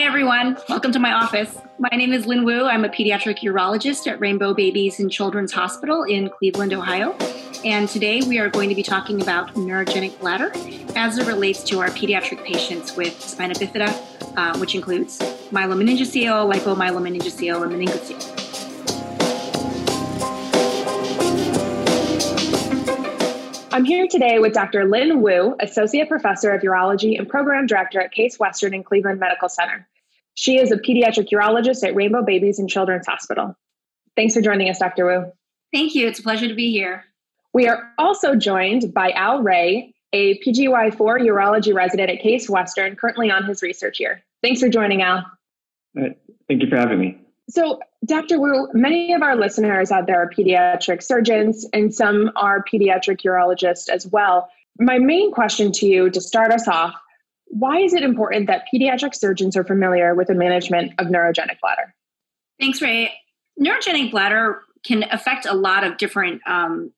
Hi, everyone. Welcome to my office. My name is Lynn Woo. I'm a pediatric urologist at Rainbow Babies and Children's Hospital in Cleveland, Ohio. And today we are going to be talking about neurogenic bladder as it relates to our pediatric patients with spina bifida, uh, which includes myelomeningocele, lipomyelomeningocele, and meningocele. I'm here today with Dr. Lynn Woo, Associate Professor of Urology and Program Director at Case Western and Cleveland Medical Center. She is a pediatric urologist at Rainbow Babies and Children's Hospital. Thanks for joining us, Dr. Woo. Thank you. It's a pleasure to be here. We are also joined by Al Ray, a PGY4 urology resident at Case Western, currently on his research year. Thanks for joining, Al. Right. Thank you for having me. So, Dr. Woo, many of our listeners out there are pediatric surgeons, and some are pediatric urologists as well. My main question to you to start us off why is it important that pediatric surgeons are familiar with the management of neurogenic bladder? Thanks, Rae. Neurogenic bladder can affect a lot of different um,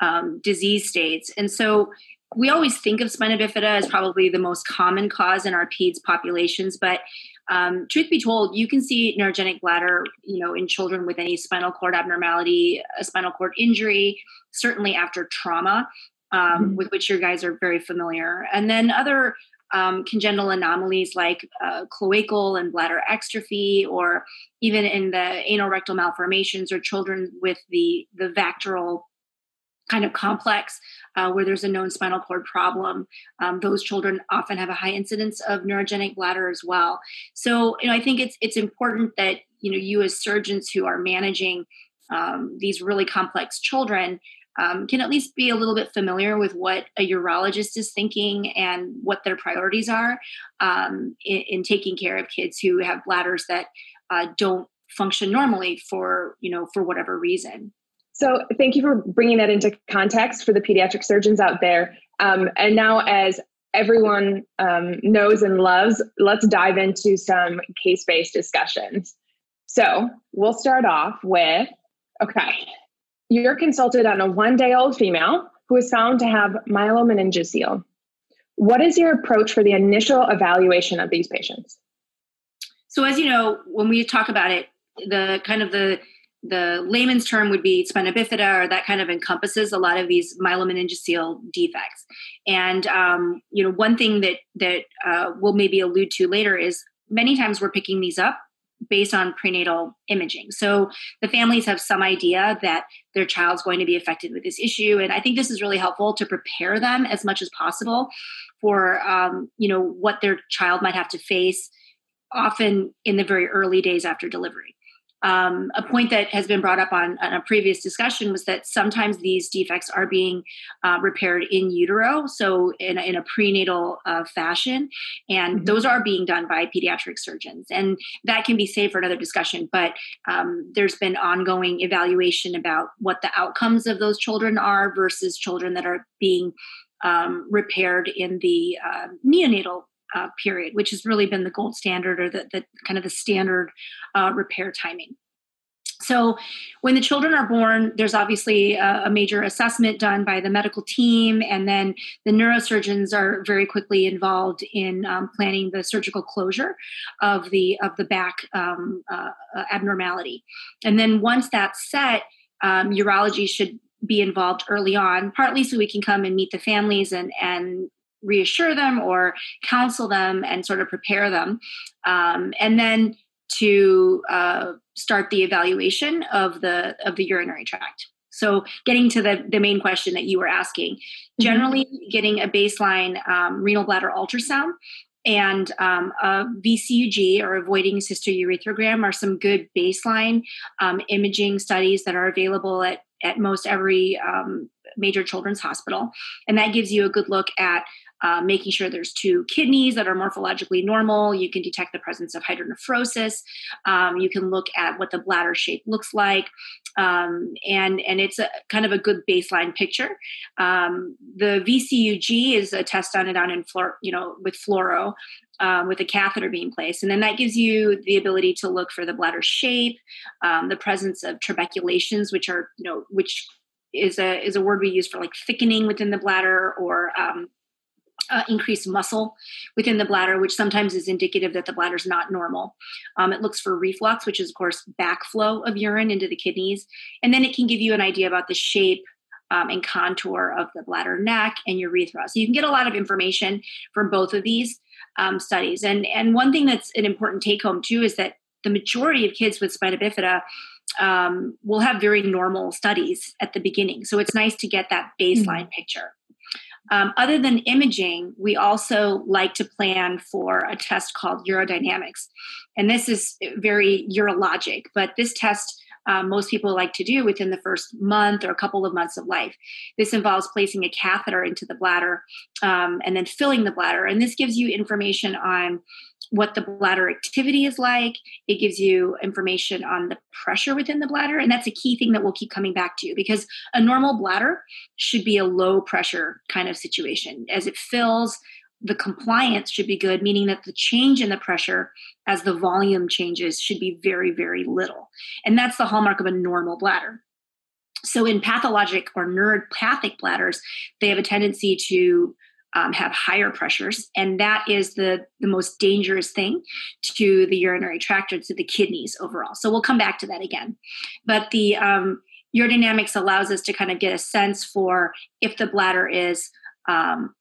um, disease states. And so we always think of spina bifida as probably the most common cause in our peds populations, but um, truth be told, you can see neurogenic bladder, you know, in children with any spinal cord abnormality, a spinal cord injury, certainly after trauma, um, mm-hmm. with which your guys are very familiar, and then other um, congenital anomalies like uh, cloacal and bladder exstrophy, or even in the anal rectal malformations, or children with the the VACTERL kind of complex uh, where there's a known spinal cord problem um, those children often have a high incidence of neurogenic bladder as well. So you know i think it's it's important that you know you as surgeons who are managing um, these really complex children um, can at least be a little bit familiar with what a urologist is thinking and what their priorities are um, in, in, taking care of kids who have bladders that uh, don't function normally for you know for whatever reason so, thank you for bringing that into context for the pediatric surgeons out there. Um, and now, as everyone um, knows and loves, let's dive into some case based discussions. So, we'll start off with okay, you're consulted on a one day old female who is found to have myelomeningocele. What is your approach for the initial evaluation of these patients? So, as you know, when we talk about it, the kind of the the layman's term would be spina bifida, or that kind of encompasses a lot of these myelomeningocele defects. And um, you know, one thing that that uh, we'll maybe allude to later is many times we're picking these up based on prenatal imaging. So the families have some idea that their child's going to be affected with this issue, and I think this is really helpful to prepare them as much as possible for um, you know what their child might have to face, often in the very early days after delivery. Um, a point that has been brought up on, on, a previous discussion was that sometimes these defects are being uh, repaired in utero, so in, in a prenatal uh, fashion, and mm-hmm. those are being done by pediatric surgeons, and that can be saved for another discussion. But um, there's been ongoing evaluation about what the outcomes of those children are versus children that are being um, repaired in the uh, neonatal uh, period, which has really been the gold standard or the, the kind of the standard uh, repair timing. So, when the children are born, there's obviously a, a, major assessment done by the medical team, and then the neurosurgeons are very quickly involved in um, planning the surgical closure of the of the back um, uh, abnormality. And then once that's set, um, urology should be involved early on, partly so we can come and meet the families and and reassure them or counsel them and sort of prepare them. Um, and then to uh, start the evaluation of the of the urinary tract. So, getting to the, the main question that you were asking, mm-hmm. generally getting a baseline um, renal bladder ultrasound and um, a VCUG or avoiding voiding cystourethrogram are some good baseline um, imaging studies that are available at, at most every um, major children's hospital. And that gives you a good look at uh, making sure there's two kidneys that are morphologically normal. You can detect the presence of hydronephrosis. Um, you can look at what the bladder shape looks like. Um, and and it's a kind of a good baseline picture. Um, the VCUG is a test done down in fluor, you know, with fluoro, um, with a catheter being placed, and then that gives you the ability to look for the bladder shape, um, the presence of trabeculations, which are you know which is a is a word we use for like thickening within the bladder or um, uh, increased muscle within the bladder, which sometimes is indicative that the bladder is not normal. Um, it looks for reflux, which is, of course, backflow of urine into the kidneys. And then it can give you an idea about the shape um, and contour of the bladder neck and urethra. So you can get a lot of information from both of these um, studies. And, and one thing that's an important take home, too, is that the majority of kids with spina bifida um, will have very normal studies at the beginning. So it's nice to get that baseline mm-hmm. picture. Um, other than imaging, we also like to plan for a test called urodynamics. And this is very urologic, but this test um, most people like to do within the first month or a couple of months of life. This involves placing a catheter into the bladder um, and then filling the bladder. And this gives you information on what the bladder activity is like. It gives you information on the pressure within the bladder. And that's a key thing that we'll keep coming back to because a normal bladder should be a low pressure kind of situation. As it fills, the compliance should be good, meaning that the change in the pressure as the volume changes should be very, very little. And that's the hallmark of a normal bladder. So, in pathologic or neuropathic bladders, they have a tendency to um, have higher pressures, and that is the, the most dangerous thing to the urinary tract or to the kidneys overall. So we'll come back to that again. But the um, urodynamics allows us to kind of get a sense for if the bladder is um,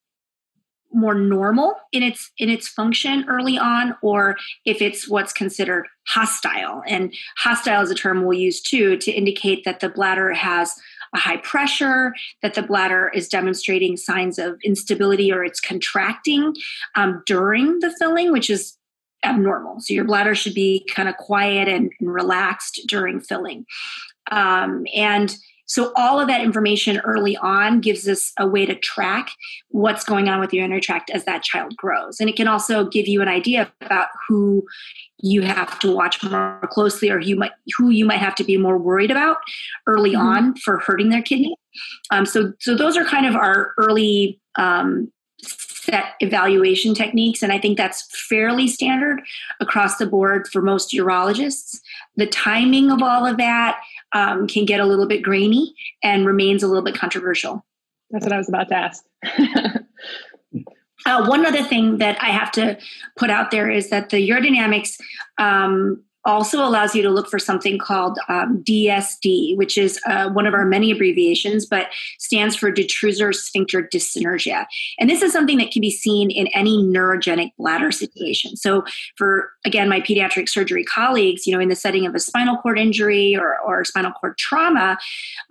more normal in its in its function early on or if it's what's considered hostile and hostile is a term we'll use too to indicate that the bladder has a high pressure, that the bladder is demonstrating signs of instability or it's contracting um, during the filling, which is abnormal. So your bladder should be kind of quiet and, relaxed during filling. Um, and so all of that information early on gives us a way to track what's going on with your urinary tract as that child grows. And it can also give you an idea about who you have to watch more closely or who you might who you might have to be more worried about early mm-hmm. on for hurting their kidney. Um, so so those are kind of our early um, set evaluation techniques and i think that's fairly standard across the board for most urologists the timing of all of that um, can get a little bit grainy and remains a little bit controversial. That's what I was about to ask. uh, one other thing that I have to put out there is that the urodynamics um, also allows you to look for something called um, DSD, which is uh, one of our many abbreviations, but stands for detrusor sphincter dyssynergia. And this is something that can be seen in any neurogenic bladder situation. So, for again, my pediatric surgery colleagues, you know, in the setting of a spinal cord injury or, or spinal cord trauma,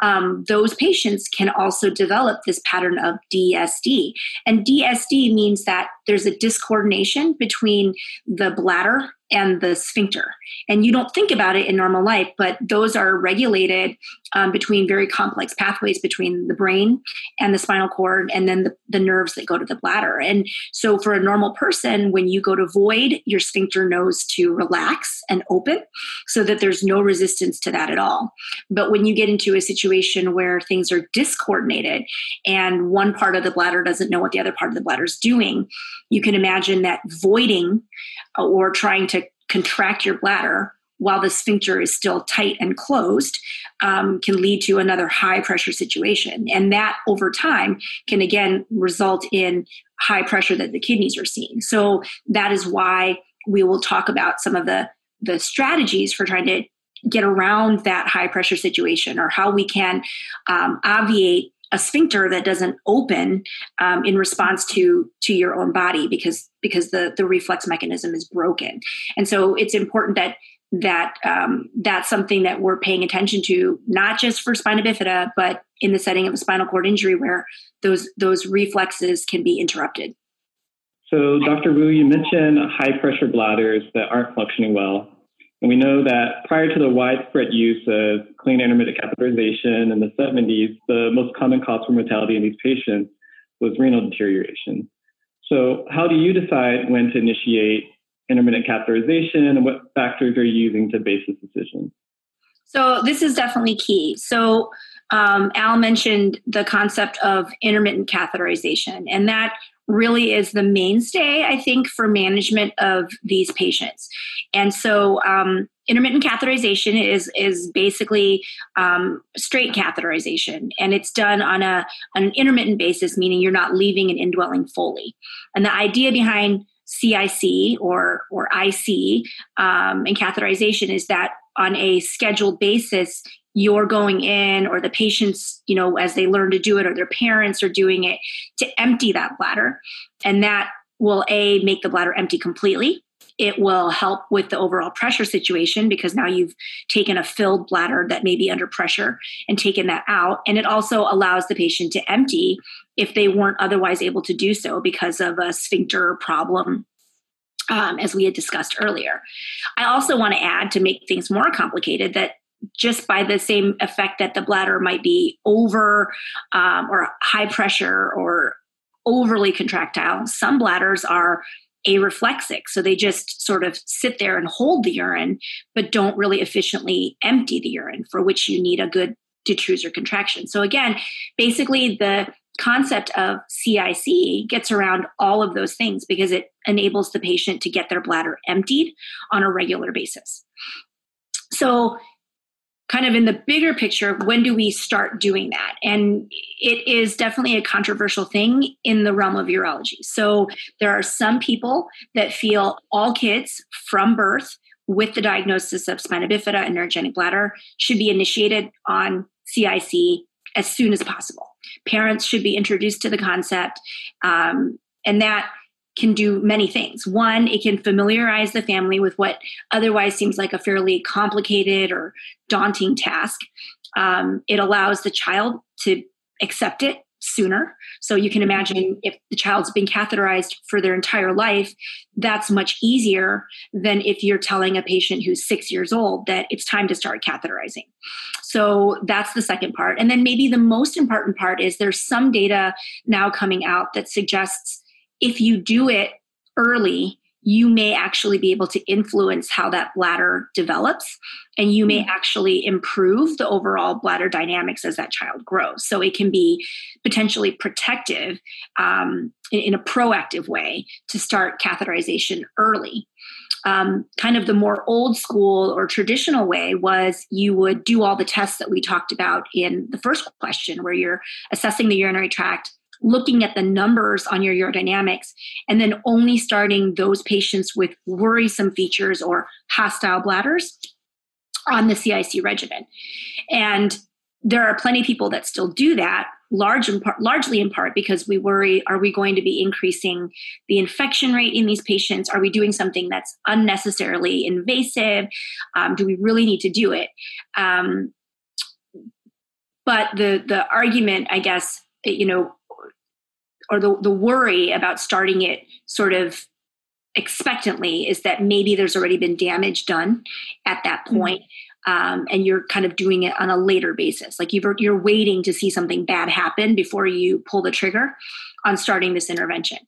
um, those patients can also develop this pattern of DSD. And DSD means that there's a discoordination between the bladder and the sphincter. And you don't think about it in normal life, but those are regulated um, between very complex pathways between the brain and the spinal cord, and then the, the nerves that go to the bladder. And so, for a normal person, when you go to void, your sphincter knows to relax and open so that there's no resistance to that at all. But when you get into a situation where things are discoordinated and one part of the bladder doesn't know what the other part of the bladder is doing, you can imagine that voiding or trying to contract your bladder while the sphincter is still tight and closed um, can lead to another high pressure situation. And that over time can again result in high pressure that the kidneys are seeing. So that is why we will talk about some of the, the strategies for trying to get around that high pressure situation or how we can um, obviate a sphincter that doesn't open um, in response to to your own body because because the the reflex mechanism is broken and so it's important that that um, that's something that we're paying attention to not just for spina bifida but in the setting of a spinal cord injury where those those reflexes can be interrupted so dr woo you mentioned high pressure bladders that aren't functioning well and we know that prior to the widespread use of clean intermittent catheterization in the 70s, the most common cause for mortality in these patients was renal deterioration. So, how do you decide when to initiate intermittent catheterization and what factors are you using to base this decision? So, this is definitely key. So, um, Al mentioned the concept of intermittent catheterization, and that really is the mainstay, I think, for management of these patients. And so, um, intermittent catheterization is is basically um, straight catheterization, and it's done on a on an intermittent basis, meaning you're not leaving an indwelling fully. And the idea behind CIC or or IC um, and catheterization is that on a scheduled basis, you're going in or the patients you know as they learn to do it or their parents are doing it to empty that bladder. And that will a make the bladder empty completely it will help with the overall pressure situation because now you've taken a filled bladder that may be under pressure and taken that out and it also allows the patient to empty if they weren't otherwise able to do so because of a sphincter problem um, as we had discussed earlier. I also want to add to make things more complicated that just by the same effect that the bladder might be over um, or high pressure or overly contractile, some bladders are areflexic. So they just sort of sit there and hold the urine, but don't really efficiently empty the urine, for which you need a good detrusor contraction. So again, basically the concept of CIC gets around all of those things because it enables the patient to get their bladder emptied on a regular basis. So kind of in the bigger picture, when do we start doing that? And it is definitely a controversial thing in the realm of urology. So there are some people that feel all kids from birth with the diagnosis of spina bifida and neurogenic bladder should be initiated on CIC as soon as possible. Parents should be introduced to the concept, um, and that can do many things. One, it can familiarize the family with what otherwise seems like a fairly complicated or daunting task. Um, it allows the child to accept it sooner. So you can imagine if the child's been catheterized for their entire life, that's much easier than if you're telling a patient who's six years old that it's time to start catheterizing. So that's the second part. And then maybe the most important part is there's some data now coming out that suggests if you do it early, you may actually be able to influence how that bladder develops and you may mm. actually improve the overall bladder dynamics as that child grows so it can be potentially protective um, in, in, a proactive way to start catheterization early um, kind of the more old school or traditional way was you would do all the tests that we talked about in the first question where you're assessing the urinary tract looking at the numbers on your urodynamics and then only starting those patients with worrisome features or hostile bladders on the CIC regimen. And there are plenty of people that still do that large in part, largely in part because we worry are we going to be increasing the infection rate in these patients? Are we doing something that's unnecessarily invasive? Um, do we really need to do it? Um, but the the argument i guess you know or the, the worry about starting it sort of expectantly is that maybe there's already been damage done at that mm-hmm. point, um, and you're kind of doing it on a later basis. Like you're, you're waiting to see something bad happen before you pull the trigger on starting this intervention.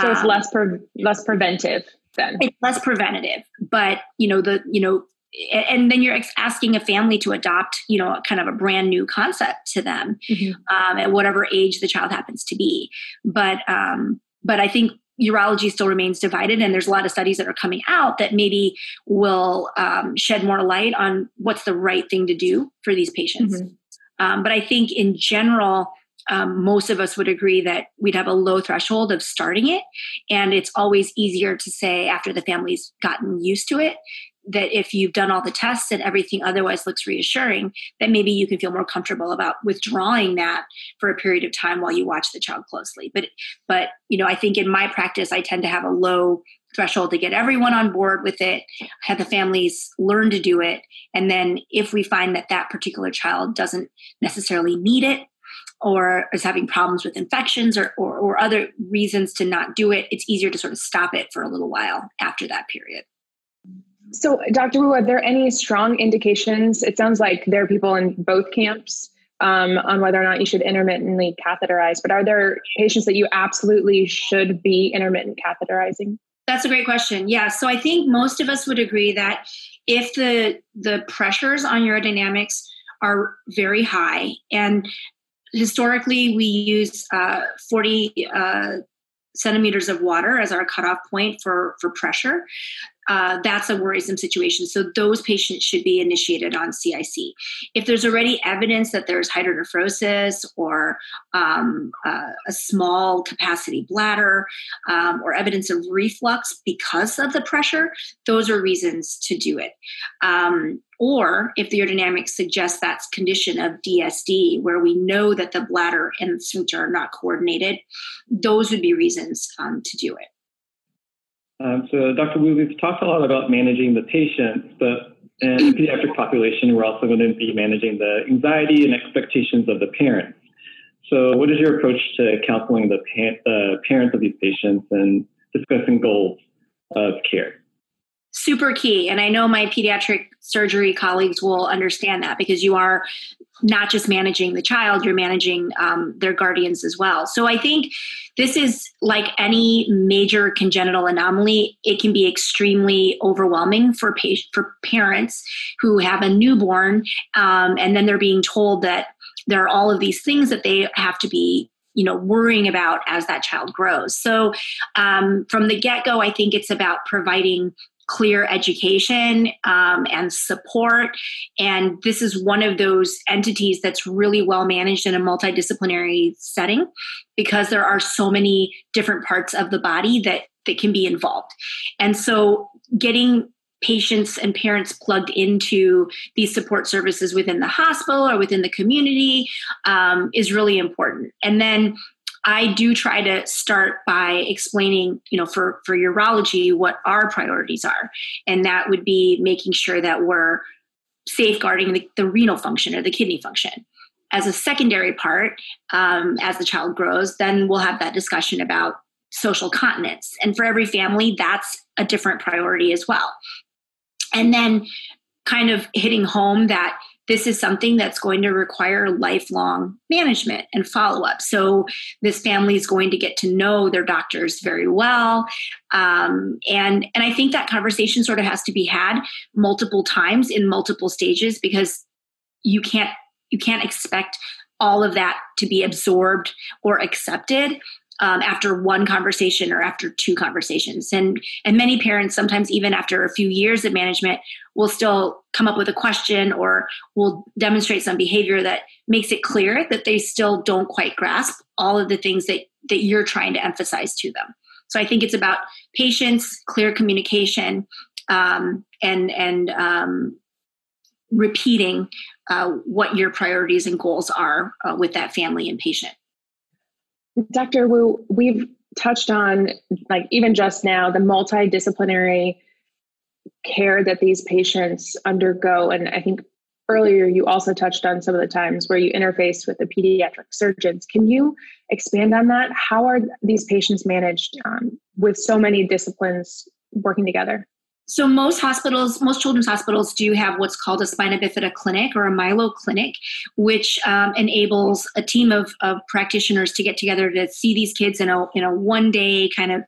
So it's um, less pre- less preventive then. it's less preventative but you know the you know and then you're asking a family to adopt you know kind of a brand new concept to them mm-hmm. um, at whatever age the child happens to be but um, but i think urology still remains divided and there's a lot of studies that are coming out that maybe will um, shed more light on what's the right thing to do for these patients mm-hmm. um, but i think in general um, most of us would agree that we'd have a low threshold of starting it and it's always easier to say after the family's gotten used to it that if you've done all the tests and everything otherwise looks reassuring, that maybe you can feel more comfortable about withdrawing that for a period of time while you watch the child closely. But but you know, I think in my practice, I tend to have a low threshold to get everyone on board with it, have the families learn to do it, and then if we find that that particular child doesn't necessarily need it or is having problems with infections or, or, or other reasons to not do it, it's easier to sort of stop it for a little while after that period. So, Dr. Woo, are there any strong indications? It sounds like there are people in both camps um, on whether or not you should intermittently catheterize, but are there patients that you absolutely should be intermittent catheterizing? That's a great question. Yeah. So, I think most of us would agree that if the the pressures on urodynamics are very high, and historically we use uh, 40 uh, centimeters of water as our cutoff point for for pressure uh, that's a worrisome situation. So those patients should be initiated on CIC. If there's already evidence that there's hydronephrosis or um, uh, a small capacity bladder um, or evidence of reflux because of the pressure, those are reasons to do it. Um, or if the urodynamics suggests that condition of DSD, where we know that the bladder and the sphincter are not coordinated, those would be reasons um, to do it. Um, so, Dr. Woo, we've talked a lot about managing the patients, but in the pediatric population, we're also going to be managing the anxiety and expectations of the parents. So, what is your approach to counseling the pa- parents of these patients and discussing goals of care? Super key. And I know my pediatric surgery colleagues will understand that because you are not just managing the child, you're managing um, their guardians as well. So I think this is like any major congenital anomaly. It can be extremely overwhelming for pa- for parents who have a newborn, um, and then they're being told that there are all of these things that they have to be you know worrying about as that child grows so um, from the get-go i think it's about providing clear education um, and support. And this is one of those entities that's really well managed in a multidisciplinary setting because there are so many different parts of the body that, that can be involved. And so getting patients and parents plugged into these support services within the hospital or within the community um, is really important. And then I do try to start by explaining, you know, for for urology what our priorities are, and that would be making sure that we're safeguarding the, the renal function or the kidney function. As a secondary part, um, as the child grows, then we'll have that discussion about social continence, and for every family, that's a different priority as well. And then, kind of hitting home that this is something that's going to require lifelong management and follow up. So, this family is going to get to know their doctors very well. Um, and, and I think that conversation sort of has to be had multiple times in multiple stages because you can't you can't expect all of that to be absorbed or accepted um, after one conversation or after two conversations. And and many parents sometimes even after a few years of management will still come up with a question or will demonstrate some behavior that makes it clear that they still don't quite grasp all of the things that that you're trying to emphasize to them. So i think it's about patience clear communication um, and and um, repeating uh, what your priorities and goals are uh, with that family and patient Dr. Woo, we've touched on, like, even just now, the multidisciplinary care that these patients undergo. And I think earlier you also touched on some of the times where you interface with the pediatric surgeons. Can you expand on that? How are these patients managed um, with so many disciplines working together? So most hospitals, most children's hospitals do have what's called a spina bifida clinic or a myelo clinic, which um, enables a team of, of practitioners to get together to see these kids in a in a one day kind of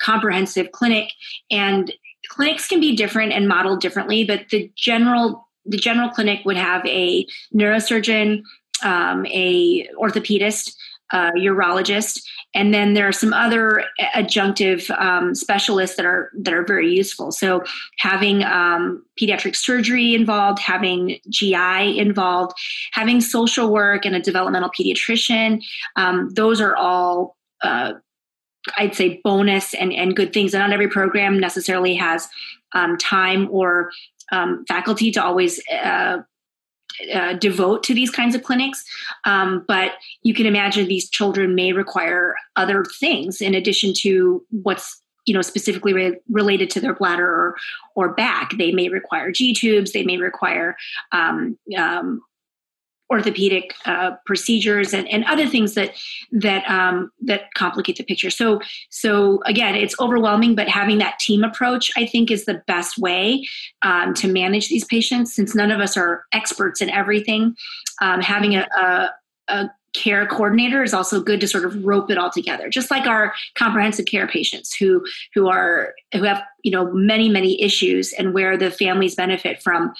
comprehensive clinic. And clinics can be different and modeled differently, but the general the general clinic would have a neurosurgeon, um, a orthopedist, uh, urologist, and then there are some other adjunctive um, specialists that are that are very useful. So having um, pediatric surgery involved, having GI involved, having social work and a developmental pediatrician, um, those are all. Uh, I'd say bonus and, and good things. And not every program necessarily has um, time or um, faculty to always uh, uh, devote to these kinds of clinics. Um, but you can imagine these children may require other things in addition to what's you know specifically re- related to their bladder or, or back. They may require G tubes. They may require um, um, orthopedic uh, procedures and, and other things that that um, that complicate the picture. So so again, it's overwhelming, but having that team approach, I think, is the best way um, to manage these patients. Since none of us are experts in everything, um, having a, a, a care coordinator is also good to sort of rope it all together just like our comprehensive care patients who who are who have you know many many issues and where the families benefit from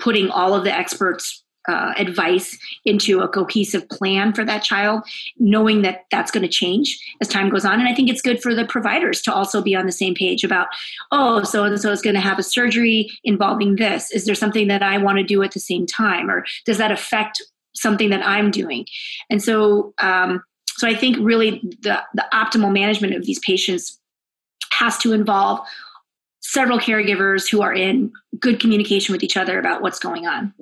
putting all of the experts uh, advice into a cohesive plan for that child, knowing that that's going to change as time goes on. And I think it's good for the providers to also be on the same page about, oh, so and so is going to have a surgery involving this. Is there something that I want to do at the same time, or does that affect something that I'm doing? And so, um, so I think really the the optimal management of these patients has to involve several caregivers who are in good communication with each other about what's going on.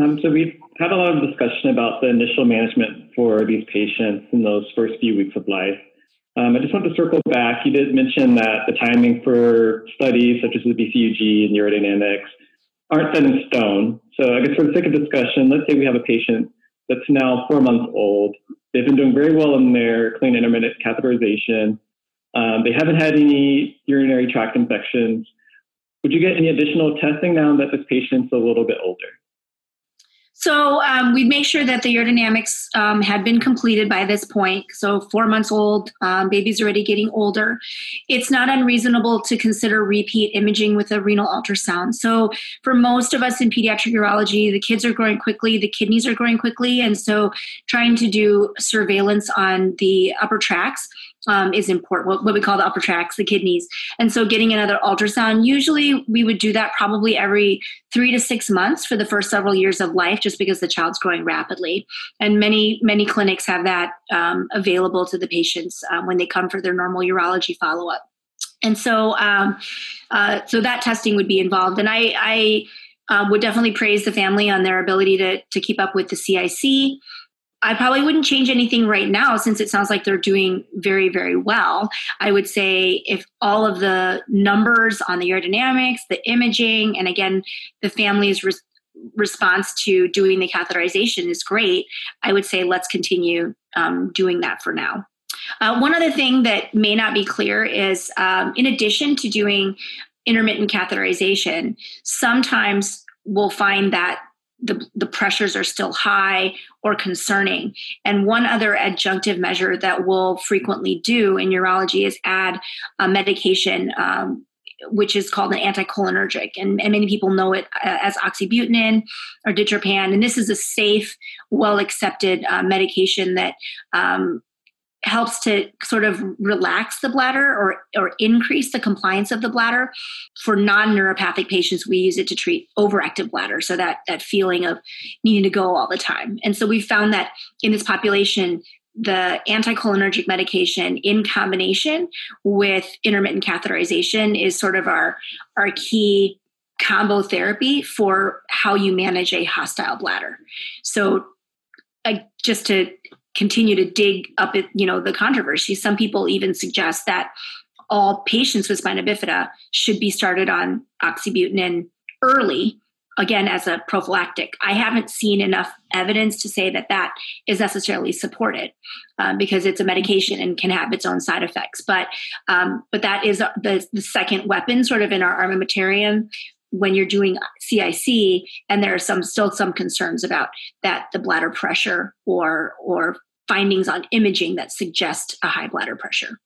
Um, so we've had a lot of discussion about the initial management for these patients in those first few weeks of life. Um, I just want to circle back. You did mention that the timing for studies such as the VCUG and urodynamics aren't set in stone. So I guess for the sake of discussion, let's say we have a patient that's now four months old. They've been doing very well in their clean intermittent catheterization. Um, they haven't had any urinary tract infections. Would you get any additional testing now that this patient's a little bit older? So um, we make sure that the urodynamics um, had been completed by this point. So four months old, um, baby's already getting older. It's not unreasonable to consider repeat imaging with a renal ultrasound. So for most of us in pediatric urology, the kids are growing quickly, the kidneys are growing quickly, and so trying to do surveillance on the upper tracts um, is important, what, what, we call the upper tracts, the kidneys. And so getting another ultrasound, usually we would do that probably every three to six months for the first several years of life, just because the child's growing rapidly. And many, many clinics have that um, available to the patients um, when they come for their normal urology follow up. And so, um, uh, so that testing would be involved. And I, I uh, would definitely praise the family on their ability to, to keep up with the CIC. I probably wouldn't change anything right now since it sounds like they're doing very, very well. I would say if all of the numbers on the urodynamics, the imaging, and again, the family's re- response to doing the catheterization is great, I would say let's continue um, doing that for now. Uh, one other thing that may not be clear is um, in addition to doing intermittent catheterization, sometimes we'll find that the, the pressures are still high or concerning. And one other adjunctive measure that we'll frequently do in urology is add a medication. Um, which is called an anticholinergic, and, and many people know it uh, as oxybutynin or ditropan. And this is a safe, well accepted uh, medication that um, helps to sort of relax the bladder or, or increase the compliance of the bladder. For non-neuropathic patients, we use it to treat overactive bladder. So that, that feeling of needing to go all the time. And so we found that in this population, the anticholinergic medication in combination with intermittent catheterization is sort of our, our key combo therapy for how you manage a hostile bladder. So just to continue to dig up you know the controversy. Some people even suggest that all patients with spina bifida should be started on oxybutynin early again as a prophylactic. I haven't seen enough evidence to say that that is necessarily supported um, because it's a medication and can have its own side effects. But um, but that is the, the second weapon sort of in our armamentarium when you're doing CIC, and there are some still some concerns about that the bladder pressure or or findings on imaging that suggest a high bladder pressure.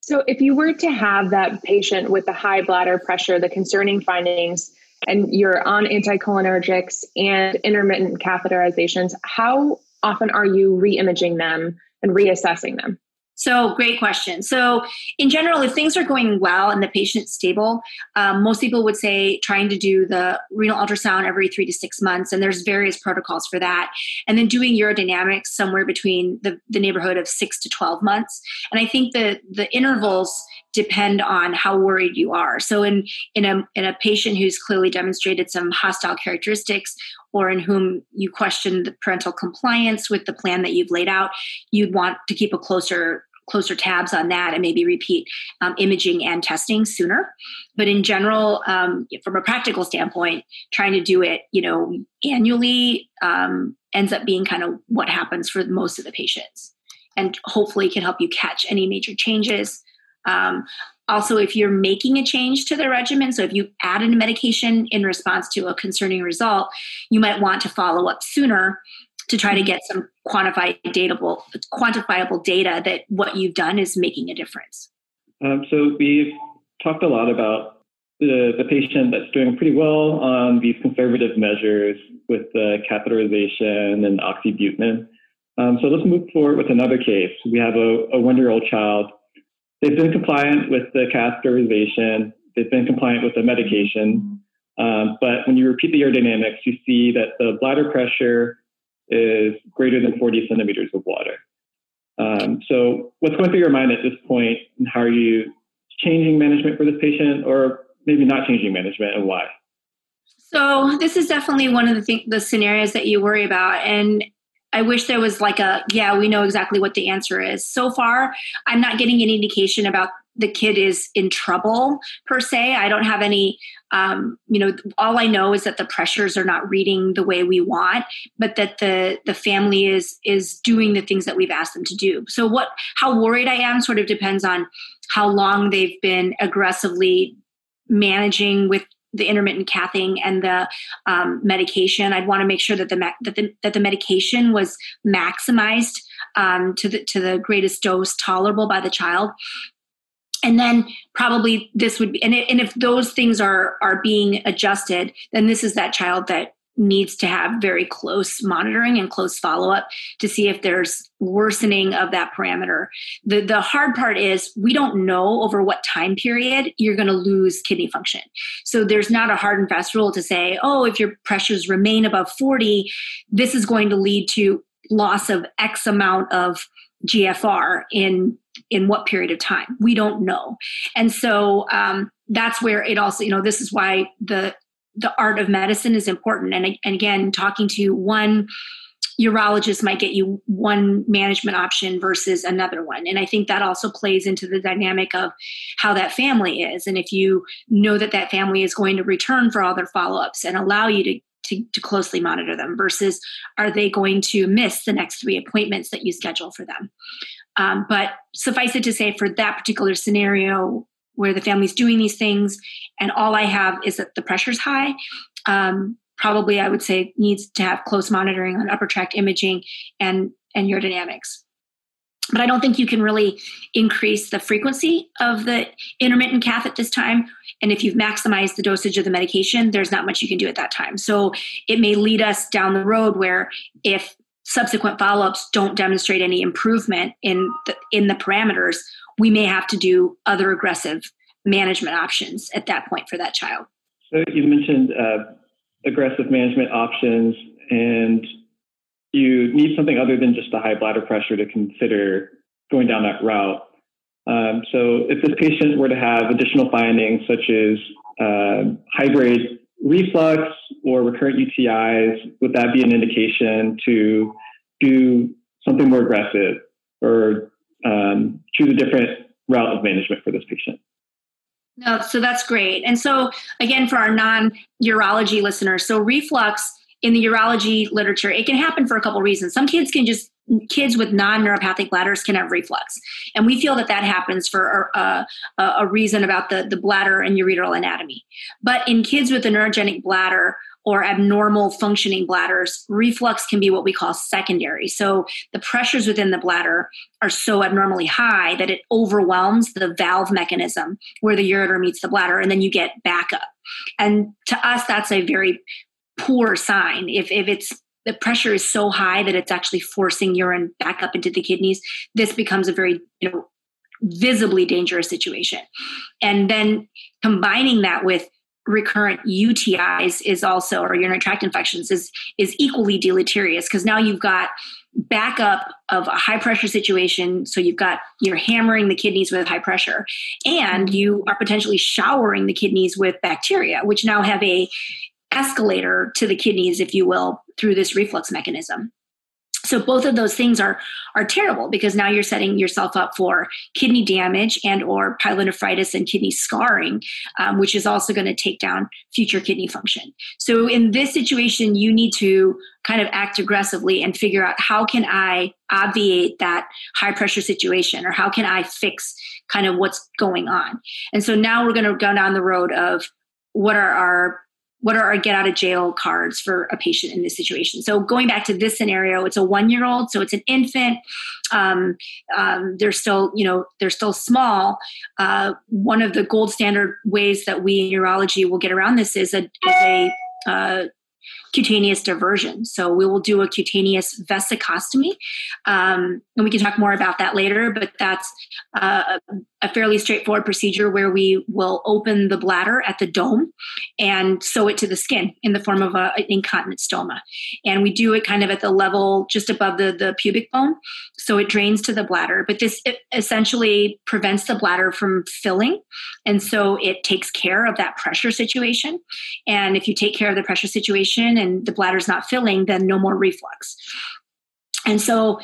So, if you were to have that patient with the high bladder pressure, the concerning findings, and you're on anticholinergics and intermittent catheterizations, how often are you re imaging them and reassessing them? So, great question. So, in general, if things are going well and the patient's stable, um, most people would say trying to do the renal ultrasound every three to six months, and there's various protocols for that. And then doing urodynamics somewhere between the, the neighborhood of six to 12 months. And I think the, the intervals depend on how worried you are. So in in a in a patient who's clearly demonstrated some hostile characteristics or in whom you question the parental compliance with the plan that you've laid out, you'd want to keep a closer closer tabs on that and maybe repeat um, imaging and testing sooner. But in general um, from a practical standpoint trying to do it you know annually um, ends up being kind of what happens for most of the patients and hopefully can help you catch any major changes. Um, also, if you're making a change to the regimen, so if you add a medication in response to a concerning result, you might want to follow up sooner to try to get some quantified datable, quantifiable data that what you've done is making a difference. Um, so we've talked a lot about the, the patient that's doing pretty well on these conservative measures with the catheterization and oxybutynin. Um, so let's move forward with another case. We have a, a one-year-old child. They've been compliant with the catheterization. They've been compliant with the medication. Um, but when you repeat the urodynamics, you see that the bladder pressure is greater than 40 centimeters of water. Um, so what's going through your mind at this point, and how are you changing management for this patient, or maybe not changing management, and why? So this is definitely one of the th- the scenarios that you worry about, and I wish there was like a yeah, we know exactly what the answer is. So far, I'm not getting any indication about the kid is in trouble per se. I don't have any, um, you know, all I know is that the pressures are not reading the way we want, but that the the family is is doing the things that we've asked them to do. So what, how worried I am, sort of depends on how long they've been aggressively managing with the intermittent cathing and the um, medication. I'd want to make sure that the, that the that the medication was maximized um, to the to the greatest dose tolerable by the child. And then probably this would be, and, it, and if those things are are being adjusted, then this is that child that needs to have very close monitoring and close follow up to see if there's worsening of that parameter. The the hard part is we don't know over what time period you're going to lose kidney function. So there's not a hard and fast rule to say, "Oh, if your pressures remain above 40, this is going to lead to loss of x amount of GFR in in what period of time. We don't know, and so um, that's where it also you know this is why the the art of medicine is important. And, and again, talking to one urologist might get you one management option versus another one. And I think that also plays into the dynamic of how that family is. And if you know that that family is going to return for all their follow ups and allow you to to, to, closely monitor them versus are they going to miss the next three appointments that you schedule for them um, but suffice it to say for that particular scenario where the family's doing these things and all i have is that the pressure's high. Um, probably i would say needs to have close monitoring on upper tract imaging and and urodynamics but i don't think you can really increase the frequency of the intermittent cath at this time and if you've maximized the dosage of the medication there's not much you can do at that time. So it may lead us down the road where if subsequent follow-ups don't demonstrate any improvement in the, in the parameters we may have to do other aggressive management options at that point for that child. So you mentioned uh, aggressive management options, and you need something other than just a high bladder pressure to consider going down that route. Um, so if this patient were to have additional findings such as uh, high grade reflux or recurrent UTIs, would that be an indication to do something more aggressive or um, choose a different route of management for this patient. No, so that's great. And so, again, for our non urology listeners, so reflux in the urology literature, it can happen for a couple reasons. Some kids can just kids with non-neuropathic bladders can have reflux and we feel that that happens for a, a, a reason about the, the bladder and ureteral anatomy but in kids with a neurogenic bladder or abnormal functioning bladders, reflux can be what we call secondary. So the pressures within the bladder are so abnormally high that it overwhelms the valve mechanism where the ureter meets the bladder, and then you get backup. And to us, that's a very poor sign. If, if it's the pressure is so high that it's actually forcing urine back up into the kidneys, this becomes a very you know visibly dangerous situation. And then combining that with recurrent UTIs is also or urinary tract infections is is equally deleterious because now you've got backup of a high pressure situation. So you've got you're hammering the kidneys with high pressure and you are potentially showering the kidneys with bacteria which now have a escalator to the kidneys if you will through this reflux mechanism so both of those things are are terrible because now you're setting yourself up for kidney damage and or pyelonephritis and kidney scarring um, which is also going to take down future kidney function. So in this situation you need to kind of act aggressively and figure out how can i obviate that high pressure situation or how can i fix kind of what's going on. And so now we're going to go down the road of what are our what are our get out of jail cards for a patient in this situation? So going back to this scenario, it's a one year old, so it's an infant. Um, um, they're still, you know, they're still small. Uh, one of the gold standard ways that we in urology will get around this is a, is a uh, cutaneous diversion. So we will do a cutaneous vesicostomy, um, and we can talk more about that later. But that's uh, a fairly straightforward procedure where we will open the bladder at the dome and sew it to the skin in the form of a, an incontinent stoma, and we do it kind of at the level just above the the pubic bone, so it drains to the bladder. But this essentially prevents the bladder from filling, and so it takes care of that pressure situation. And if you take care of the pressure situation and the bladder's not filling, then no more reflux. And so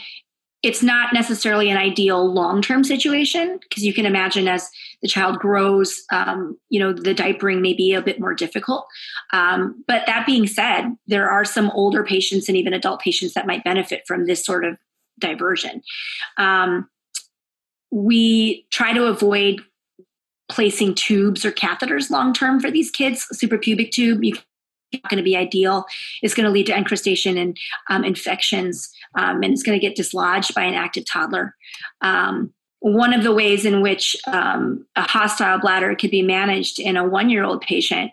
it's not necessarily an ideal long-term situation because you can imagine as the child grows um, you know the diapering may be a bit more difficult. Um, but that being said there are some older patients and even adult patients that might benefit from this sort of diversion. Um, we try to avoid placing tubes or catheters long term for these kids suprapubic tube you not going to be ideal. It's going to lead to encrustation and um, infections, um, and it's going to get dislodged by an active toddler. Um, one of the ways in which um, a hostile bladder could be managed in a one year old patient,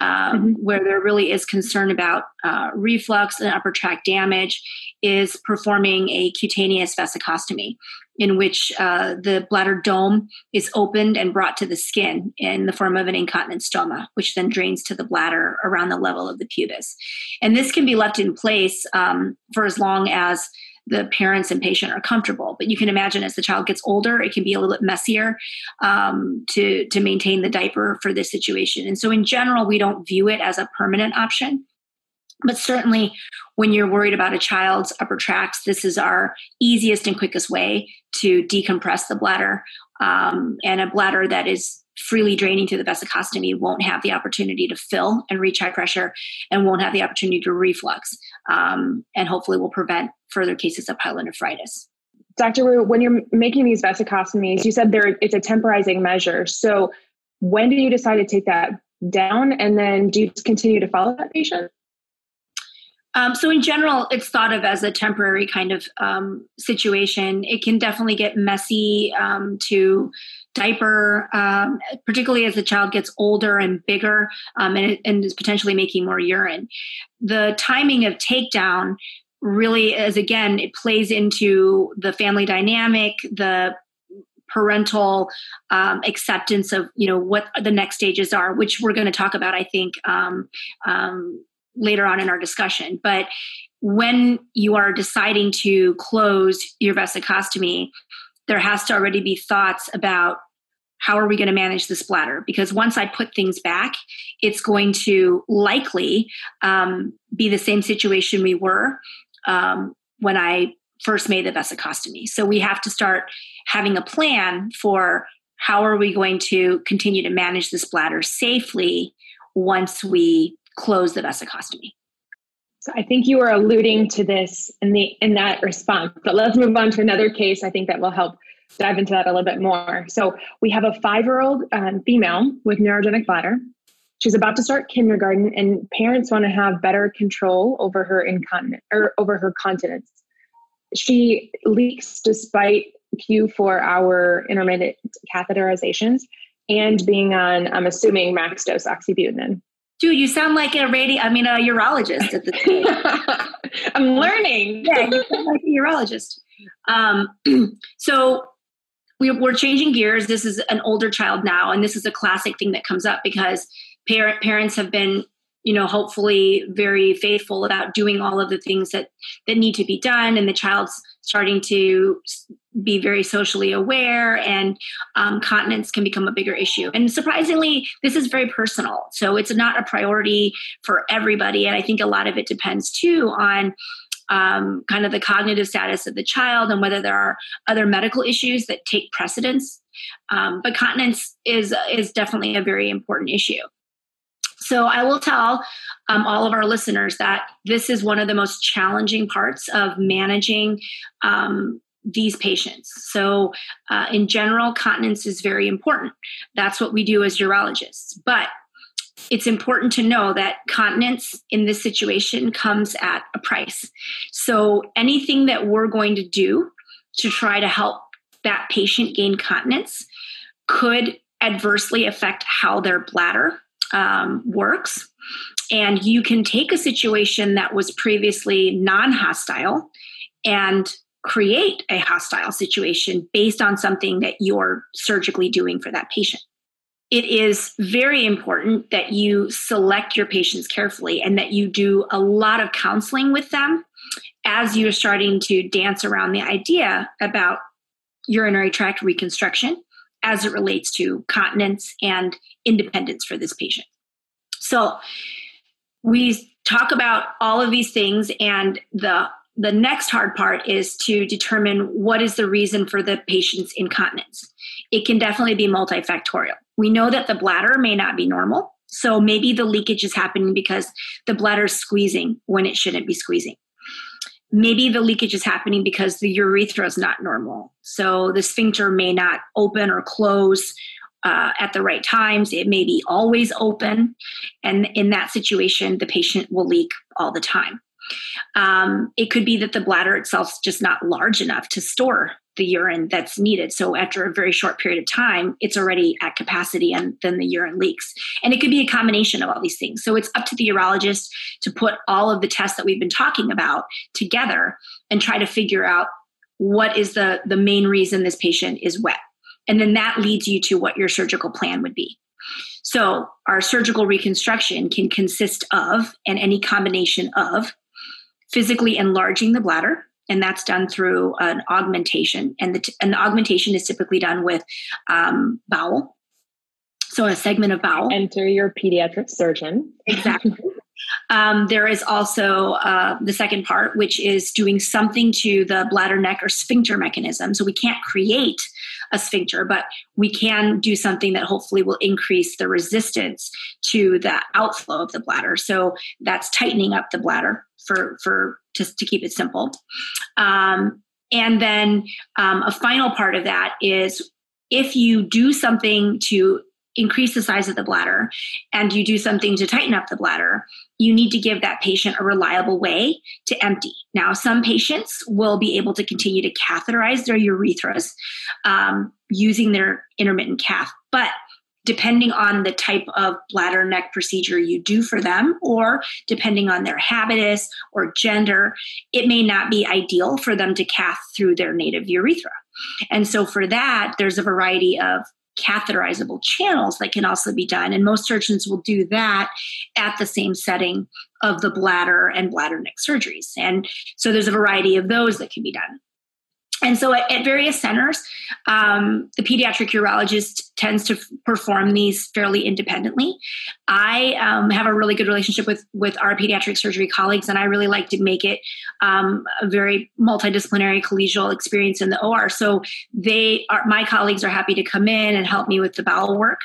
um, mm-hmm. where there really is concern about uh, reflux and upper tract damage, is performing a cutaneous vesicostomy in which uh, the bladder dome is opened and brought to the skin in the form of an incontinent stoma, which then drains to the bladder around the level of the pubis. And this can be left in place um, for as long as the parents and patient are comfortable. But you can imagine as the child gets older, it can be a little bit messier um, to to maintain the diaper for this situation. And so, in general, we don't view it as a permanent option. But certainly, when you're worried about a child's upper tracts, this is our easiest and quickest way to decompress the bladder. Um, and a bladder that is freely draining through the vesicostomy won't have the opportunity to fill and reach high pressure and won't have the opportunity to reflux um, and hopefully will prevent further cases of pyelonephritis. Dr. Woo, when you're making these vesicostomies, you said there it's a temporizing measure. So when do you decide to take that down and then do you continue to follow that patient? Um, so in general, it's thought of as a temporary kind of um, situation. It can definitely get messy um, to diaper, um, particularly as the child gets older and bigger um, and, and is potentially making more urine. The timing of takedown really is again it plays into the family dynamic the parental um, acceptance of you know what the next stages are which we're going to talk about i think um, um, later on in our discussion but when you are deciding to close your vesicostomy there has to already be thoughts about how are we going to manage this bladder? Because once I put things back, it's going to likely um, be the same situation we were um, when I first made the vesicostomy. So we have to start having a plan for how are we going to continue to manage this bladder safely once we close the vesicostomy. So I think you were alluding to this in the in that response. But let's move on to another case. I think that will help dive into that a little bit more. So we have a five-year-old um, female with neurogenic bladder. She's about to start kindergarten, and parents want to have better control over her incontinence or over her continence. She leaks despite Q4-hour intermittent catheterizations and being on, I'm assuming, max dose oxybutynin. Dude, you sound like a radi- I mean, a urologist at the time. I'm learning. Yeah, you sound like a urologist. Um, so we, we're changing gears. This is an older child now, and this is a classic thing that comes up because parent parents have been you know hopefully very faithful about doing all of the things that that need to be done and the child's starting to be very socially aware and um, continence can become a bigger issue and surprisingly this is very personal so it's not a priority for everybody and i think a lot of it depends too on um, kind of the cognitive status of the child and whether there are other medical issues that take precedence. Um, but continence is is definitely a very important issue. So I will tell um, all of our listeners that this is one of the most challenging parts of managing um, these patients. So, uh, in general, continence is very important. That's what we do as urologists. But it's important to know that continence in this situation comes at a price. So anything that we're going to do to try to help that patient gain continence could adversely affect how their bladder um, works. And you can take a situation that was previously non hostile and create a hostile situation based on something that you're surgically doing for that patient. It is very important that you select your patients carefully and that you do a lot of counseling with them as you're starting to dance around the idea about urinary tract reconstruction as it relates to continence and independence for this patient. So we talk about all of these things and the the next hard part is to determine what is the reason for the patient's incontinence. It can definitely be multifactorial. We know that the bladder may not be normal. So maybe the leakage is happening because the bladder is squeezing when it shouldn't be squeezing maybe the leakage is happening because the urethra is not normal. So the sphincter may not open or close uh, at the right times. It may be always open. And in that situation, the patient will leak all the time. Um, it could be that the bladder itself is just not large enough to store the urine that's needed. So after a very short period of time, it's already at capacity and then the urine leaks. And it could be a combination of all these things. So it's up to the urologist to put all of the tests that we've been talking about together and try to figure out what is the, the main reason this patient is wet. And then that leads you to what your surgical plan would be. So, our surgical reconstruction can consist of, and any combination of, physically enlarging the bladder, and that's done through an augmentation. And the, t- an augmentation is typically done with um, bowel, so a segment of bowel. Enter your pediatric surgeon. Exactly. Um, there is also uh, the second part, which is doing something to the bladder neck or sphincter mechanism. So we can't create a sphincter, but we can do something that hopefully will increase the resistance to the outflow of the bladder. So that's tightening up the bladder for for just to keep it simple. Um, and then um, a final part of that is if you do something to increase the size of the bladder and you do something to tighten up the bladder, you need to give that patient a reliable way to empty. Now, some patients will be able to continue to catheterize their urethras um, using their intermittent cath, but depending on the type of bladder neck procedure you do for them, or depending on their habitus or gender, it may not be ideal for them to cath through their native urethra. And so, for that, there's a variety of catheterizable channels that can also be done. And most surgeons will do that at the same setting of the bladder and bladder neck surgeries. And so, there's a variety of those that can be done. And so at, at various centers, um, the pediatric urologist tends to f- perform these fairly independently. I um, have a really good relationship with, with our pediatric surgery colleagues, and I really like to make it um, a very multidisciplinary collegial experience in the OR. So they are, my colleagues are happy to come in and help me with the bowel work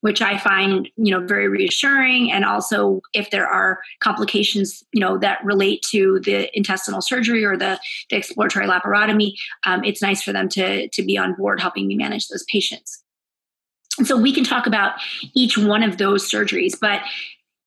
which I find, you know, very reassuring. And also if there are complications, you know, that relate to the intestinal surgery or the, the exploratory laparotomy, um, it's nice for them to, to be on board helping me manage those patients. And so we can talk about each one of those surgeries, but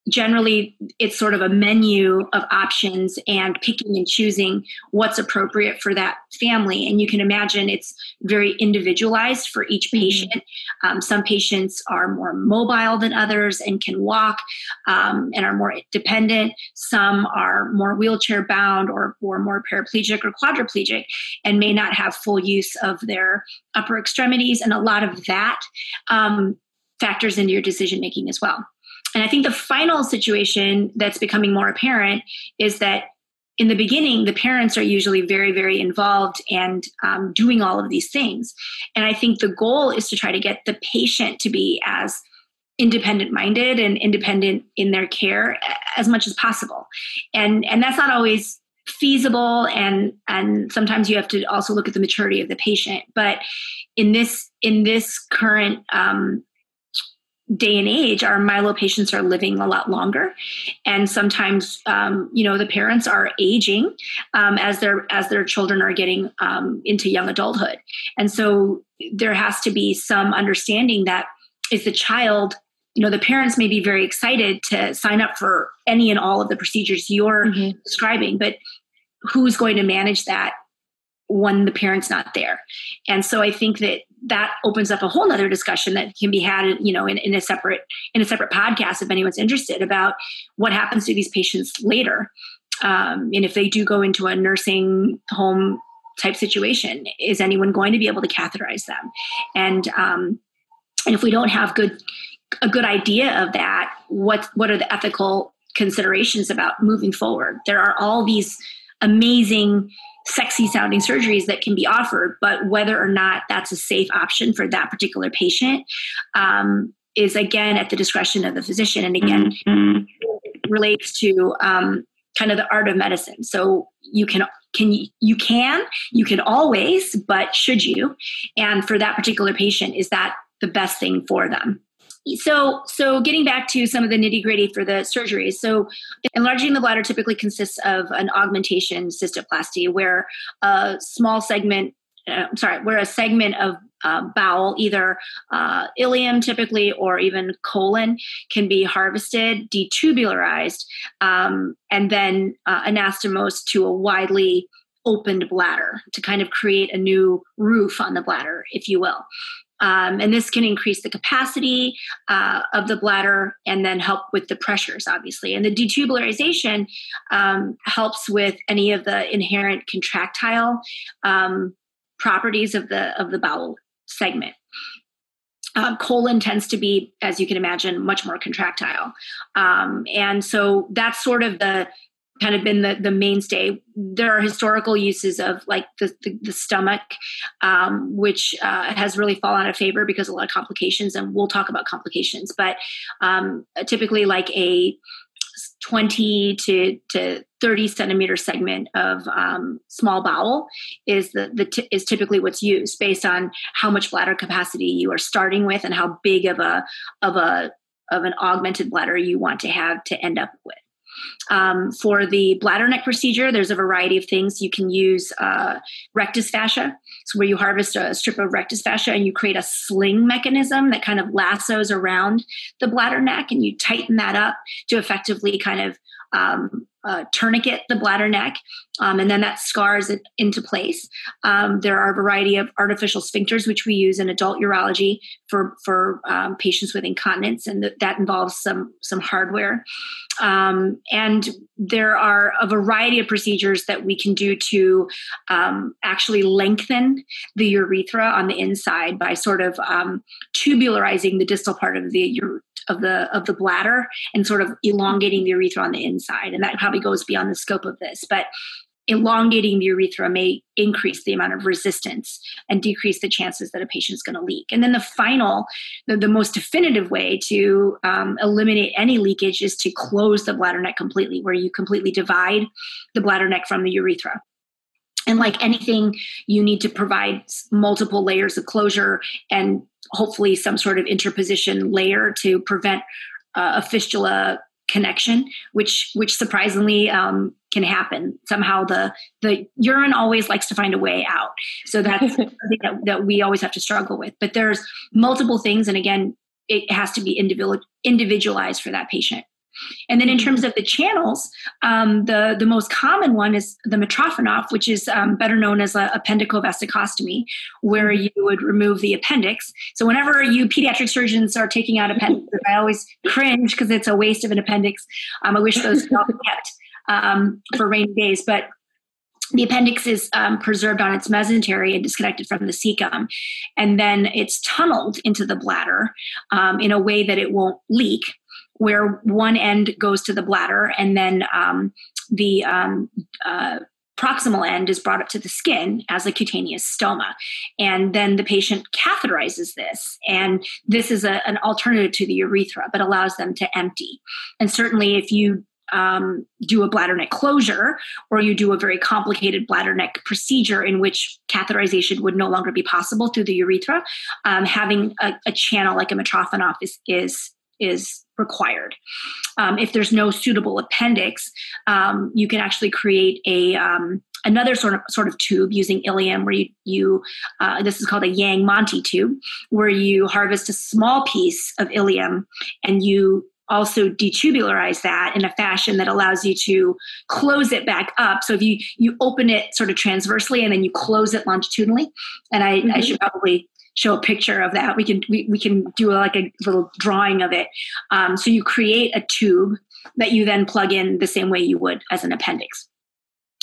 generally it's sort of a menu of options and picking and choosing what's appropriate for that family and you can imagine it's very individualized for each mm-hmm. patient mm-hmm. um, some patients are more mobile than others and can walk um, and are more dependent some are more wheelchair bound or, or more paraplegic or quadriplegic and may not have full use of their upper extremities and a lot of that um, factors into your decision making as well and I think the final situation that's becoming more apparent is that in the beginning, the parents are usually very, very involved and um, doing all of these things. And I think the goal is to try to get the patient to be as independent minded and independent in their care as much as possible. And, and that's not always feasible and and sometimes you have to also look at the maturity of the patient but in this in this current um, day and age our myelo patients are living a lot longer. And sometimes um, you know the parents are aging um, as their as their children are getting um, into young adulthood. And so there has to be some understanding that is the child you know the parents may be very excited to sign up for any and all of the procedures you're mm-hmm. describing but who's going to manage that when the parent's not there? And so i think that that opens up a whole nother discussion that can be had you know in, in a separate in a separate podcast if anyone's interested about what happens to these patients later um, and if they do go into a nursing home type situation is anyone going to be able to catheterize them? And um, and if we don't have good a good idea of that what what are the ethical considerations about moving forward? There are all these amazing sexy sounding surgeries that can be offered but whether or not that's a safe option for that particular patient um, is again at the discretion of the physician. And again mm-hmm. relates to um, kind of the art of medicine. So you can can you, you can you can always but should you? And for that particular patient is that the best thing for them so so getting back to some of the nitty gritty for the surgeries so enlarging the bladder typically consists of an augmentation cystoplasty where a small segment uh, sorry, where a segment of uh, bowel, either uh, ileum typically or even colon, can be harvested, detubularized, um, and then uh, anastomosed to a widely opened bladder to kind of create a new roof on the bladder, if you will. Um, and this can increase the capacity uh, of the bladder and then help with the pressures, obviously. And the detubularization um, helps with any of the inherent contractile um, properties of the of the bowel segment. Uh, colon tends to be, as you can imagine, much more contractile, um, and so that's sort of the kind of been the, the mainstay. There are historical uses of like the, the, the stomach, um, which uh, has really fallen out of favor because a lot of complications, and we'll talk about complications, but um, typically like a 20 to, to 30 centimeter segment of um, small bowel is the, the t- is typically what's used based on how much bladder capacity you are starting with and how big of a of a of an augmented bladder you want to have to end up with. Um, for the bladder neck procedure, there's a variety of things. You can use uh, rectus fascia, so where you harvest a strip of rectus fascia and you create a sling mechanism that kind of lassos around the bladder neck, and you tighten that up to effectively kind of um, uh, tourniquet the bladder neck, um, and then that scars it into place. Um, there are a variety of artificial sphincters which we use in adult urology for for um, patients with incontinence, and th- that involves some some hardware. Um, and there are a variety of procedures that we can do to um, actually lengthen the urethra on the inside by sort of um, tubularizing the distal part of the of the of the bladder and sort of elongating the urethra on the inside and that probably goes beyond the scope of this but elongating the urethra may increase the amount of resistance and decrease the chances that a patient is going to leak. And then the final, the, the most definitive way to um, eliminate any leakage is to close the bladder neck completely, where you completely divide the bladder neck from the urethra. And like anything, you need to provide multiple layers of closure and hopefully some sort of interposition layer to prevent uh, a fistula connection, which which surprisingly um, can happen. Somehow the the urine always likes to find a way out. So that's something that, that we always have to struggle with. But there's multiple things, and again, it has to be individual individualized for that patient. And then in terms of the channels, um, the, the most common one is the Mitrofanoff, which is um, better known as a appendicovesicostomy, where you would remove the appendix. So whenever you pediatric surgeons are taking out appendix, I always cringe because it's a waste of an appendix. Um, I wish those were kept um, for rainy days, but the appendix is um, preserved on its mesentery and disconnected from the cecum, and then it's tunneled into the bladder um, in a way that it won't leak where one end goes to the bladder and then um, the um, uh, proximal end is brought up to the skin as a cutaneous stoma. And then the patient catheterizes this. And this is a, an alternative to the urethra, but allows them to empty. And certainly, if you um, do a bladder neck closure or you do a very complicated bladder neck procedure in which catheterization would no longer be possible through the urethra, um, having a, a, channel like a Mitrofanoff is, is is required. Um, if there's no suitable appendix, um, you can actually create a, um, another sort of sort of tube using ileum where you, you uh, this is called a Yang-Monti tube where you harvest a small piece of ileum and you also detubularize that in a fashion that allows you to close it back up so if you you open it sort of transversely and then you close it longitudinally and i, mm-hmm. I should probably show a picture of that we can we, we can do like a little drawing of it um, so you create a tube that you then plug in the same way you would as an appendix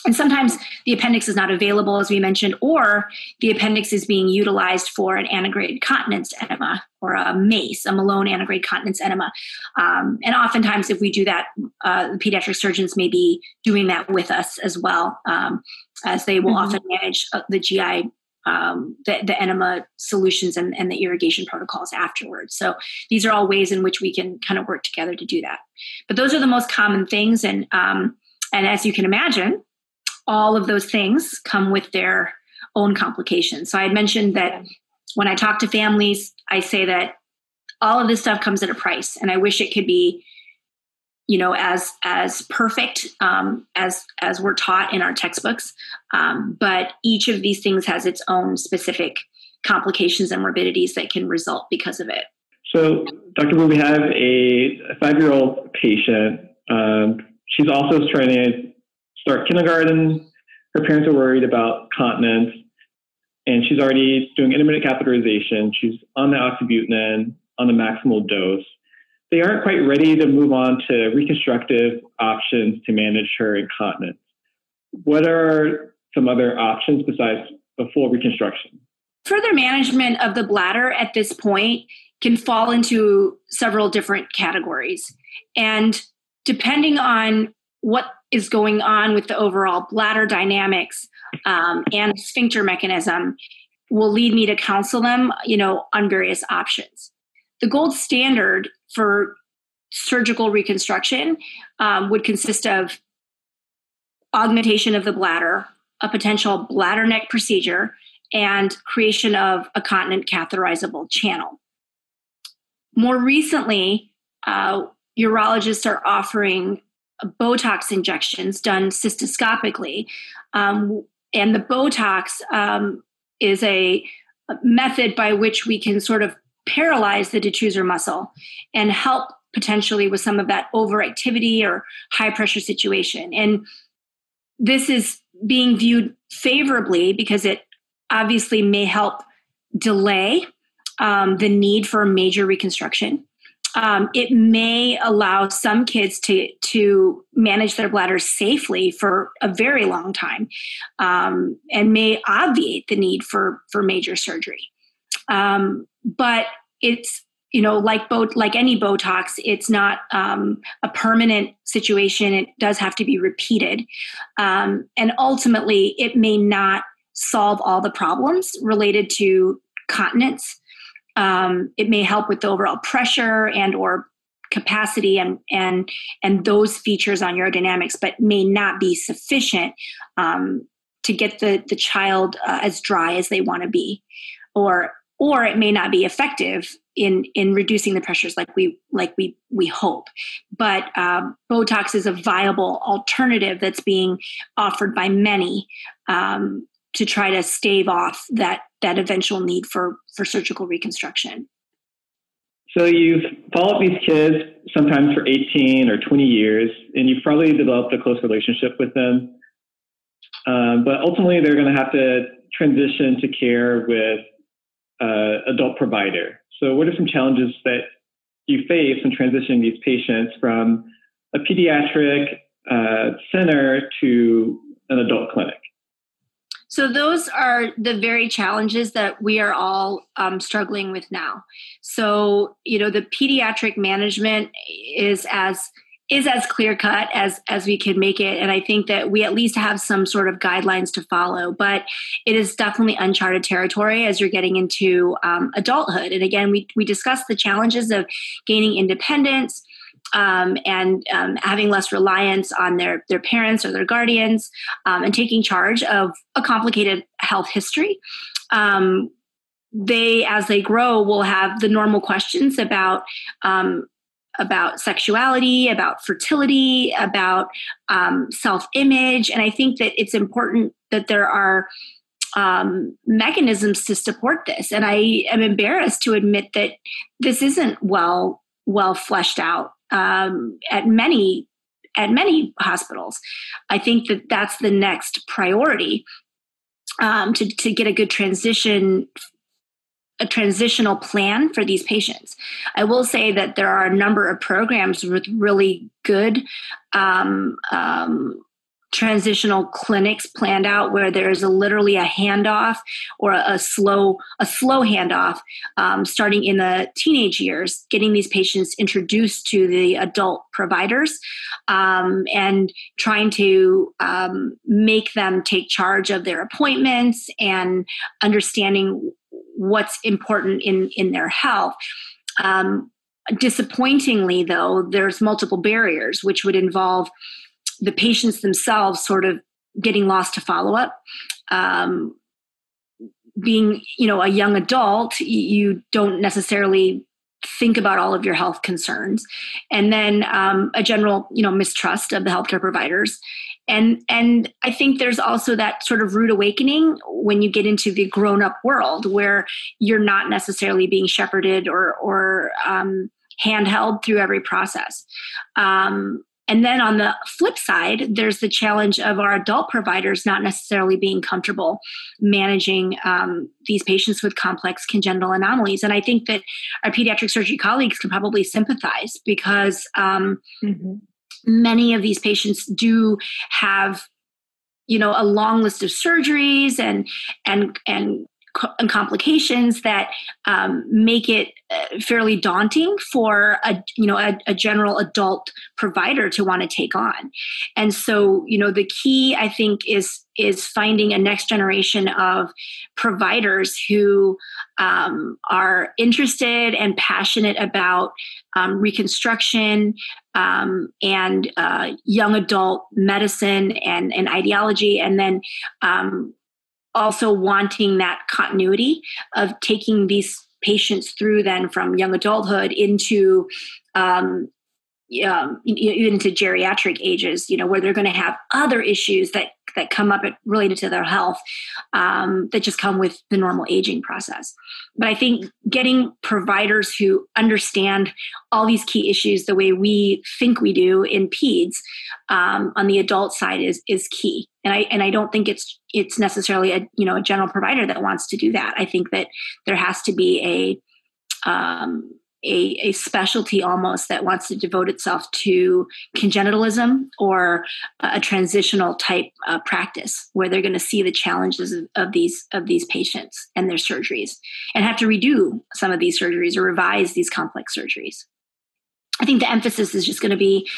and sometimes the appendix is not available, as we mentioned, or the appendix is being utilized for an antegrade continence enema or a MACE, a Malone antegrade continence enema. Um, and oftentimes, if we do that, uh, pediatric surgeons may be doing that with us as well, um, as they will mm-hmm. often manage uh, the GI. Um, the, the, enema solutions and, and the irrigation protocols afterwards. So these are all ways in which we can kind of work together to do that. But those are the most common things, and um, and as you can imagine, all of those things come with their own complications. So I had mentioned that when I talk to families, I say that all of this stuff comes at a price, and I wish it could be, you know, as as perfect um, as as we're taught in our textbooks. Um, but each of these things has its own specific complications and morbidities that can result because of it. So, Dr. Woo, we have a five year old patient. Um, she's also trying to start kindergarten. Her parents are worried about continence, and she's already doing intermittent catheterization. She's on the oxybutynin on the maximal dose. They aren't quite ready to move on to reconstructive options to manage her incontinence. What are some other options besides a full reconstruction? Further management of the bladder at this point can fall into several different categories. And depending on what is going on with the overall bladder dynamics um, and sphincter mechanism will lead me to counsel them you know on various options the gold standard for surgical reconstruction um, would consist of augmentation of the bladder a potential bladder neck procedure and creation of a continent catheterizable channel more recently uh, urologists are offering Botox injections done cystoscopically. Um, and the Botox um, is a method by which we can sort of paralyze the detrusor muscle and help potentially with some of that overactivity or high pressure situation. And this is being viewed favorably because it obviously may help delay um, the need for major reconstruction um, it may allow some kids to to manage their bladders safely for a very long time, um, and may obviate the need for for major surgery. Um, but it's you know like both like any Botox, it's not um, a permanent situation. It does have to be repeated, um, and ultimately, it may not solve all the problems related to continence um, it may help with the overall pressure and or capacity and and and those features on urodynamics, but may not be sufficient um, to get the the child uh, as dry as they want to be, or or it may not be effective in in reducing the pressures like we like we we hope. But um, Botox is a viable alternative that's being offered by many um, to try to stave off that that eventual need for for surgical reconstruction. So you've followed these kids sometimes for 18 or 20 years, and you've probably developed a close relationship with them. Um, but ultimately, they're going to have to transition to care with uh, adult provider. So, what are some challenges that you face in transitioning these patients from a pediatric uh, center to an adult clinic? So those are the very challenges that we are all um, struggling with now. So you know the pediatric management is as is as clear cut as as we can make it and i think that we at least have some sort of guidelines to follow but it is definitely uncharted territory as you're getting into um, adulthood and again we we discussed the challenges of gaining independence um, and um, having less reliance on their their parents or their guardians, um, and taking charge of a complicated health history. Um, they, as they grow, will have the normal questions about um, about sexuality, about fertility, about um, self image. And I think that it's important that there are um, mechanisms to support this. And I am embarrassed to admit that this isn't well well fleshed out um, at many at many hospitals. I think that that's the next priority um, to to get a good transition a transitional plan for these patients. I will say that there are a number of programs with really good um, um, transitional clinics planned out where there's a literally a handoff or a, a slow a slow handoff um, starting in the teenage years getting these patients introduced to the adult providers um, and trying to um, make them take charge of their appointments and understanding what's important in in their health. Um, disappointingly though there's multiple barriers which would involve the patients themselves sort of getting lost to follow up um, being you know a young adult you don't necessarily think about all of your health concerns. And then um, a general you know mistrust of the healthcare providers and and i think there's also that sort of rude awakening when you get into the grown up world where you're not necessarily being shepherded or or um, handheld through every process um, and then on the flip side, there's the challenge of our adult providers not necessarily being comfortable managing um, these patients with complex congenital anomalies. And I think that our pediatric surgery colleagues can probably sympathize because um, mm-hmm many of these patients do have you know a long list of surgeries and and and and complications that um, make it uh, fairly daunting for a you know a, a, general adult provider to want to take on. And so you know the key i think is is finding a next generation of providers who um, are interested and passionate about um, reconstruction um, and uh, young adult medicine and, and ideology and then um, also wanting that continuity of taking these patients through then from young adulthood into um, um, into geriatric ages, you know, where they're going to have other issues that that come up related to their health um, that just come with the normal aging process. But I think getting providers who understand all these key issues the way we think we do in peds um, on the adult side is is key. And I and I don't think it's it's necessarily a you know a general provider that wants to do that. I think that there has to be a um, a, a specialty almost that wants to devote itself to congenitalism or a transitional type uh, practice where they're going to see the challenges of, of, these of these patients and their surgeries and have to redo some of these surgeries or revise these complex surgeries. I think the emphasis is just going to be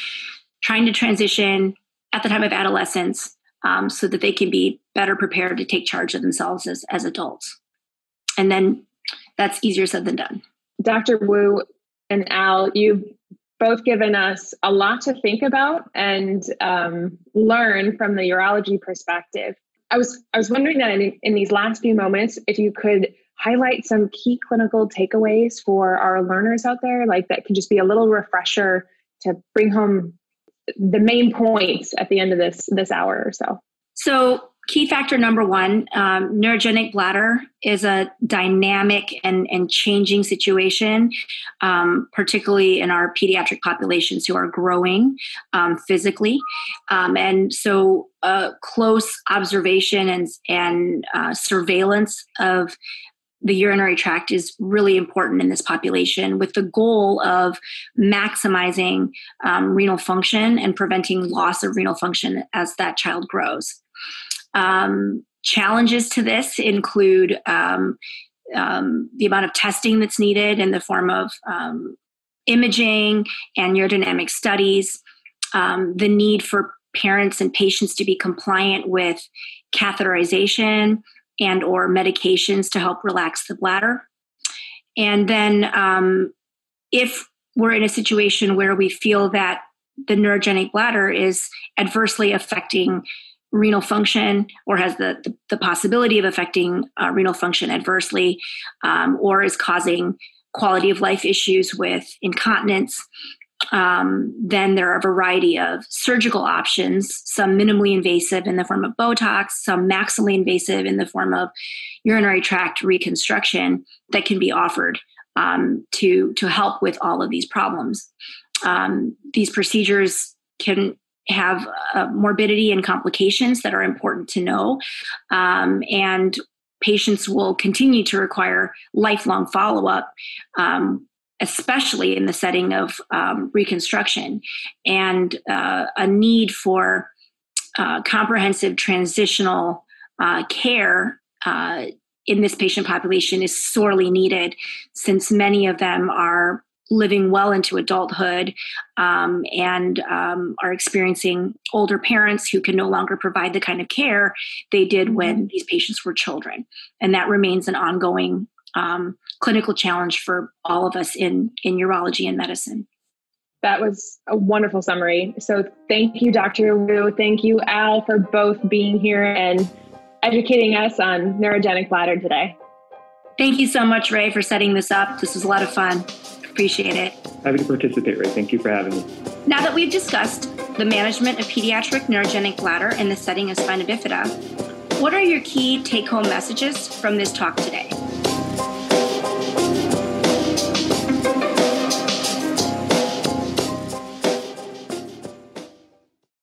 trying to transition at the time of adolescence um, so that they can be better prepared to take charge of themselves as, as adults. And then that's easier said than done Dr. Woo and Al, you've both given us a lot to think about and um, learn from the urology perspective. I was I was wondering that in, in these last few moments, if you could highlight some key clinical takeaways for our learners out there, like that can just be a little refresher to bring home the main points at the end of this this hour or so. So key factor number one um, neurogenic bladder is a dynamic and, and changing situation um, particularly in our pediatric populations who are growing um, physically. Um, and so uh, close observation and, and uh, surveillance of the urinary tract is really important in this population with the goal of maximizing um, renal function and preventing loss of renal function as that child grows um, challenges to this include um, um, the amount of testing that's needed in the form of um, imaging and urodynamic studies, um, the need for parents and patients to be compliant with catheterization and or medications to help relax the bladder. And then um, if we're in a situation where we feel that the neurogenic bladder is adversely affecting renal function or has the, the, the possibility of affecting uh, renal function adversely um, or is causing quality of life issues with incontinence um, then there are a variety of surgical options, some minimally invasive in the form of Botox, some maximally invasive in the form of urinary tract reconstruction that can be offered um, to, to help with all of these problems. Um, these procedures can have uh, morbidity and complications that are important to know. Um, and patients will continue to require lifelong follow up um, especially in the setting of um, reconstruction, and uh, a need for uh, comprehensive transitional uh, care uh, in this patient population is sorely needed since many of them are living well into adulthood um, and um, are experiencing older parents who can no longer provide the kind of care they did when mm-hmm. these patients were children. And that remains an ongoing um, clinical challenge for all of us in in urology and medicine. That was a wonderful summary. So thank you, Dr. Woo. Thank you, Al, for both being here and educating us on neurogenic bladder today. Thank you so much, Rae, for setting this up. This was a lot of fun. Appreciate it. Happy to participate, Rae. Thank you for having me. Now that we've discussed the management of pediatric neurogenic bladder in the setting of spina bifida, what are your key take home messages from this talk today?